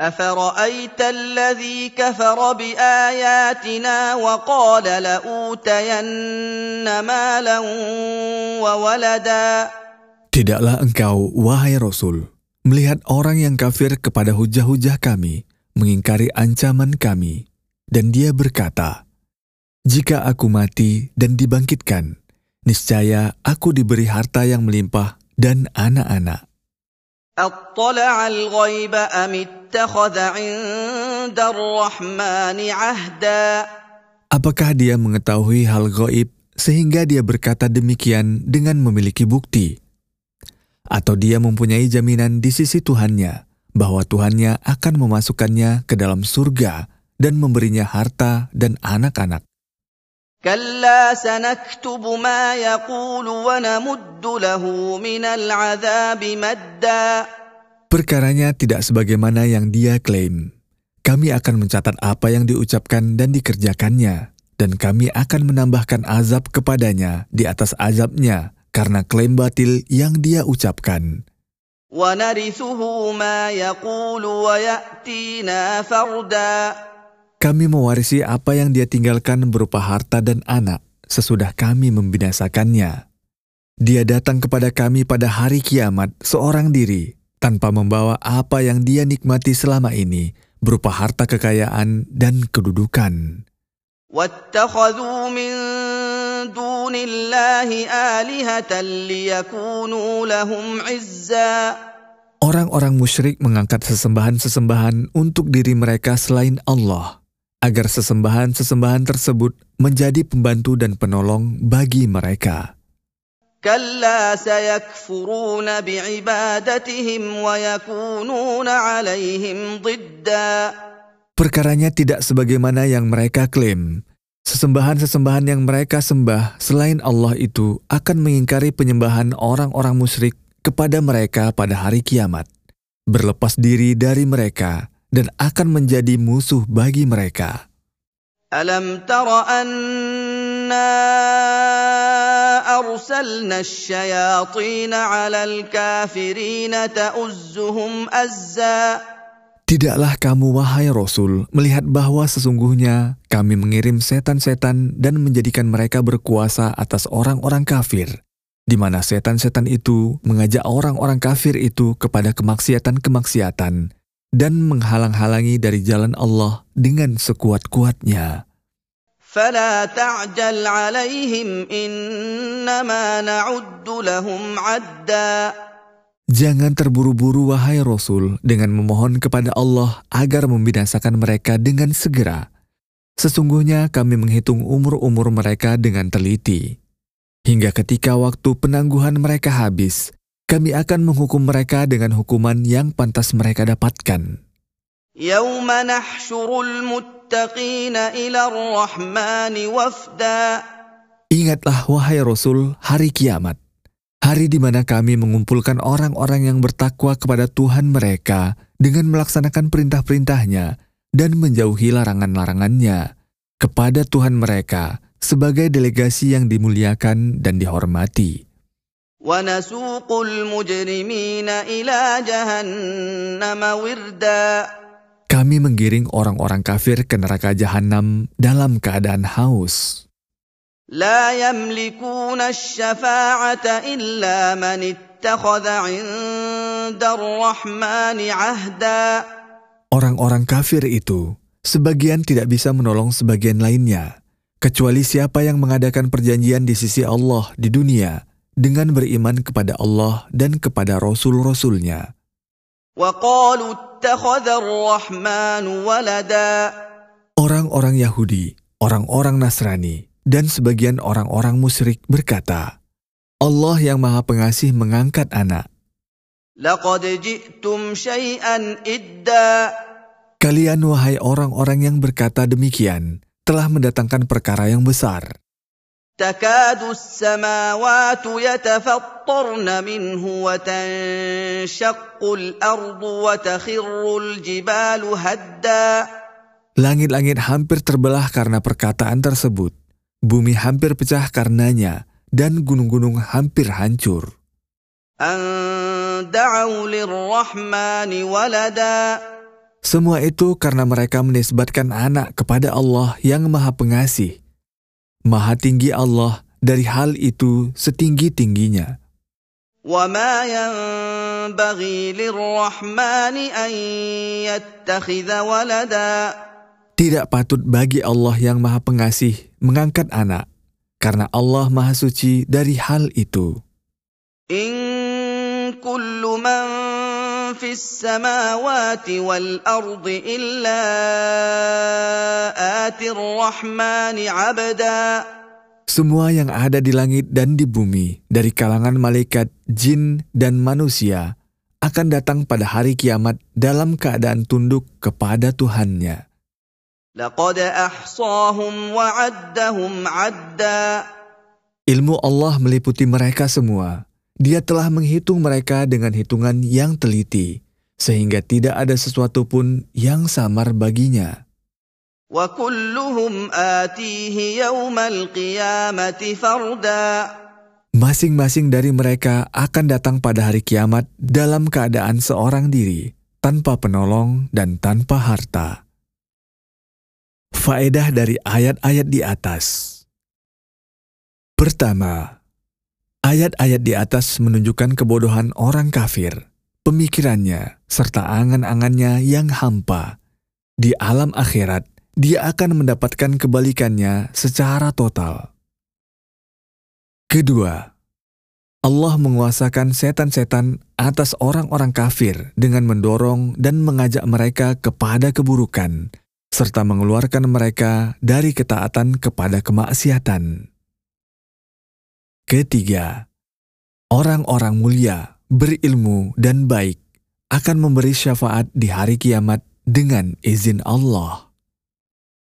أفرأيت الذي كفر بآياتنا وقال لأوتين مالا وولدا Tidaklah engkau, wahai Rasul, melihat orang yang kafir kepada hujah-hujah kami, mengingkari ancaman kami, dan dia berkata, Jika aku mati dan dibangkitkan, niscaya aku diberi harta yang melimpah dan anak-anak. أطلع الغيب أم اتخذ عند الرحمن عهدا Apakah dia mengetahui hal gaib sehingga dia berkata demikian dengan memiliki bukti? Atau dia mempunyai jaminan di sisi Tuhannya bahwa Tuhannya akan memasukkannya ke dalam surga dan memberinya harta dan anak-anak? كلا سنكتب ما يقول ونمد له من العذاب مدا Perkaranya tidak sebagaimana yang dia klaim. Kami akan mencatat apa yang diucapkan dan dikerjakannya, dan kami akan menambahkan azab kepadanya di atas azabnya karena klaim batil yang dia ucapkan. ونرثه ما يقول ويأتينا فردا kami mewarisi apa yang dia tinggalkan berupa harta dan anak sesudah kami membinasakannya. Dia datang kepada kami pada hari kiamat seorang diri, tanpa membawa apa yang dia nikmati selama ini berupa harta kekayaan dan kedudukan. Orang-orang musyrik mengangkat sesembahan-sesembahan untuk diri mereka selain Allah, agar sesembahan-sesembahan tersebut menjadi pembantu dan penolong bagi mereka. كلا سيكفرون بعبادتهم ويكونون عليهم ضدا Perkaranya tidak sebagaimana yang mereka klaim. Sesembahan-sesembahan yang mereka sembah selain Allah itu akan mengingkari penyembahan orang-orang musyrik kepada mereka pada hari kiamat, berlepas diri dari mereka, dan akan menjadi musuh bagi mereka. Alam tara anna arsalna asyayatin 'alal kafirin ta'uzzuhum azza Tidaklah kamu wahai Rasul melihat bahwa sesungguhnya kami mengirim setan-setan dan menjadikan mereka berkuasa atas orang-orang kafir di mana setan-setan itu mengajak orang-orang kafir itu kepada kemaksiatan-kemaksiatan dan menghalang-halangi dari jalan Allah dengan sekuat-kuatnya. فلا تعجل عليهم إنما نعد لهم عدا Jangan terburu-buru, wahai Rasul, dengan memohon kepada Allah agar membinasakan mereka dengan segera. Sesungguhnya kami menghitung umur-umur mereka dengan teliti. Hingga ketika waktu penangguhan mereka habis, kami akan menghukum mereka dengan hukuman yang pantas mereka dapatkan. يوم نحشر المتقين إلى الرحمن وفدا Ingatlah, wahai Rasul, hari kiamat. Hari di mana kami mengumpulkan orang-orang yang bertakwa kepada Tuhan mereka dengan melaksanakan perintah-perintahnya dan menjauhi larangan-larangannya kepada Tuhan mereka sebagai delegasi yang dimuliakan dan dihormati. ونسوق المجرمين إلى جهنم وردا Kami menggiring orang-orang kafir ke neraka jahanam dalam keadaan haus. لا يملكون الشفاعة إلا من اتخذ عند الرحمن عهدا Orang-orang kafir itu, sebagian tidak bisa menolong sebagian lainnya, kecuali siapa yang mengadakan perjanjian di sisi Allah di dunia dengan beriman kepada Allah dan kepada Rasul-Rasulnya. Orang-orang Yahudi, orang-orang Nasrani, dan sebagian orang-orang musyrik berkata, Allah yang maha pengasih mengangkat anak. Kalian wahai orang-orang yang berkata demikian, telah mendatangkan perkara yang besar. تكاد السماوات يتفطرن منه وتنشق الارض وتخر الجبال هدا Langit-langit hampir terbelah karena perkataan tersebut. Bumi hampir pecah karenanya, dan gunung-gunung hampir hancur. ان دعوا للرحمن ولدا Semua itu karena mereka menisbatkan anak kepada Allah yang Maha Pengasih. Maha tinggi Allah dari hal itu setinggi-tingginya. وما ينبغي للرحمن أن يتخذ ولدا Tidak patut bagi Allah yang Maha Pengasih mengangkat anak, karena Allah Maha Suci dari hal itu. إن كل من في السماوات والأرض إلا آتي الرحمن عبدا Semua yang ada di langit dan di bumi, dari kalangan malaikat, jin, dan manusia, akan datang pada hari kiamat dalam keadaan tunduk kepada Tuhannya. لقد أحصاهم وعدهم عدا Ilmu Allah meliputi mereka semua. dia telah menghitung mereka dengan hitungan yang teliti, sehingga tidak ada sesuatu pun yang samar baginya. Masing-masing dari mereka akan datang pada hari kiamat dalam keadaan seorang diri, tanpa penolong dan tanpa harta. Faedah dari ayat-ayat di atas. Pertama, ayat-ayat di atas menunjukkan kebodohan orang kafir, pemikirannya, serta angan-angannya yang hampa. Di alam akhirat, dia akan mendapatkan kebalikannya secara total. Kedua, Allah menguasakan setan-setan atas orang-orang kafir dengan mendorong dan mengajak mereka kepada keburukan, serta mengeluarkan mereka dari ketaatan kepada kemaksiatan. Ketiga, orang-orang mulia, berilmu, dan baik akan memberi syafaat di hari kiamat dengan izin Allah.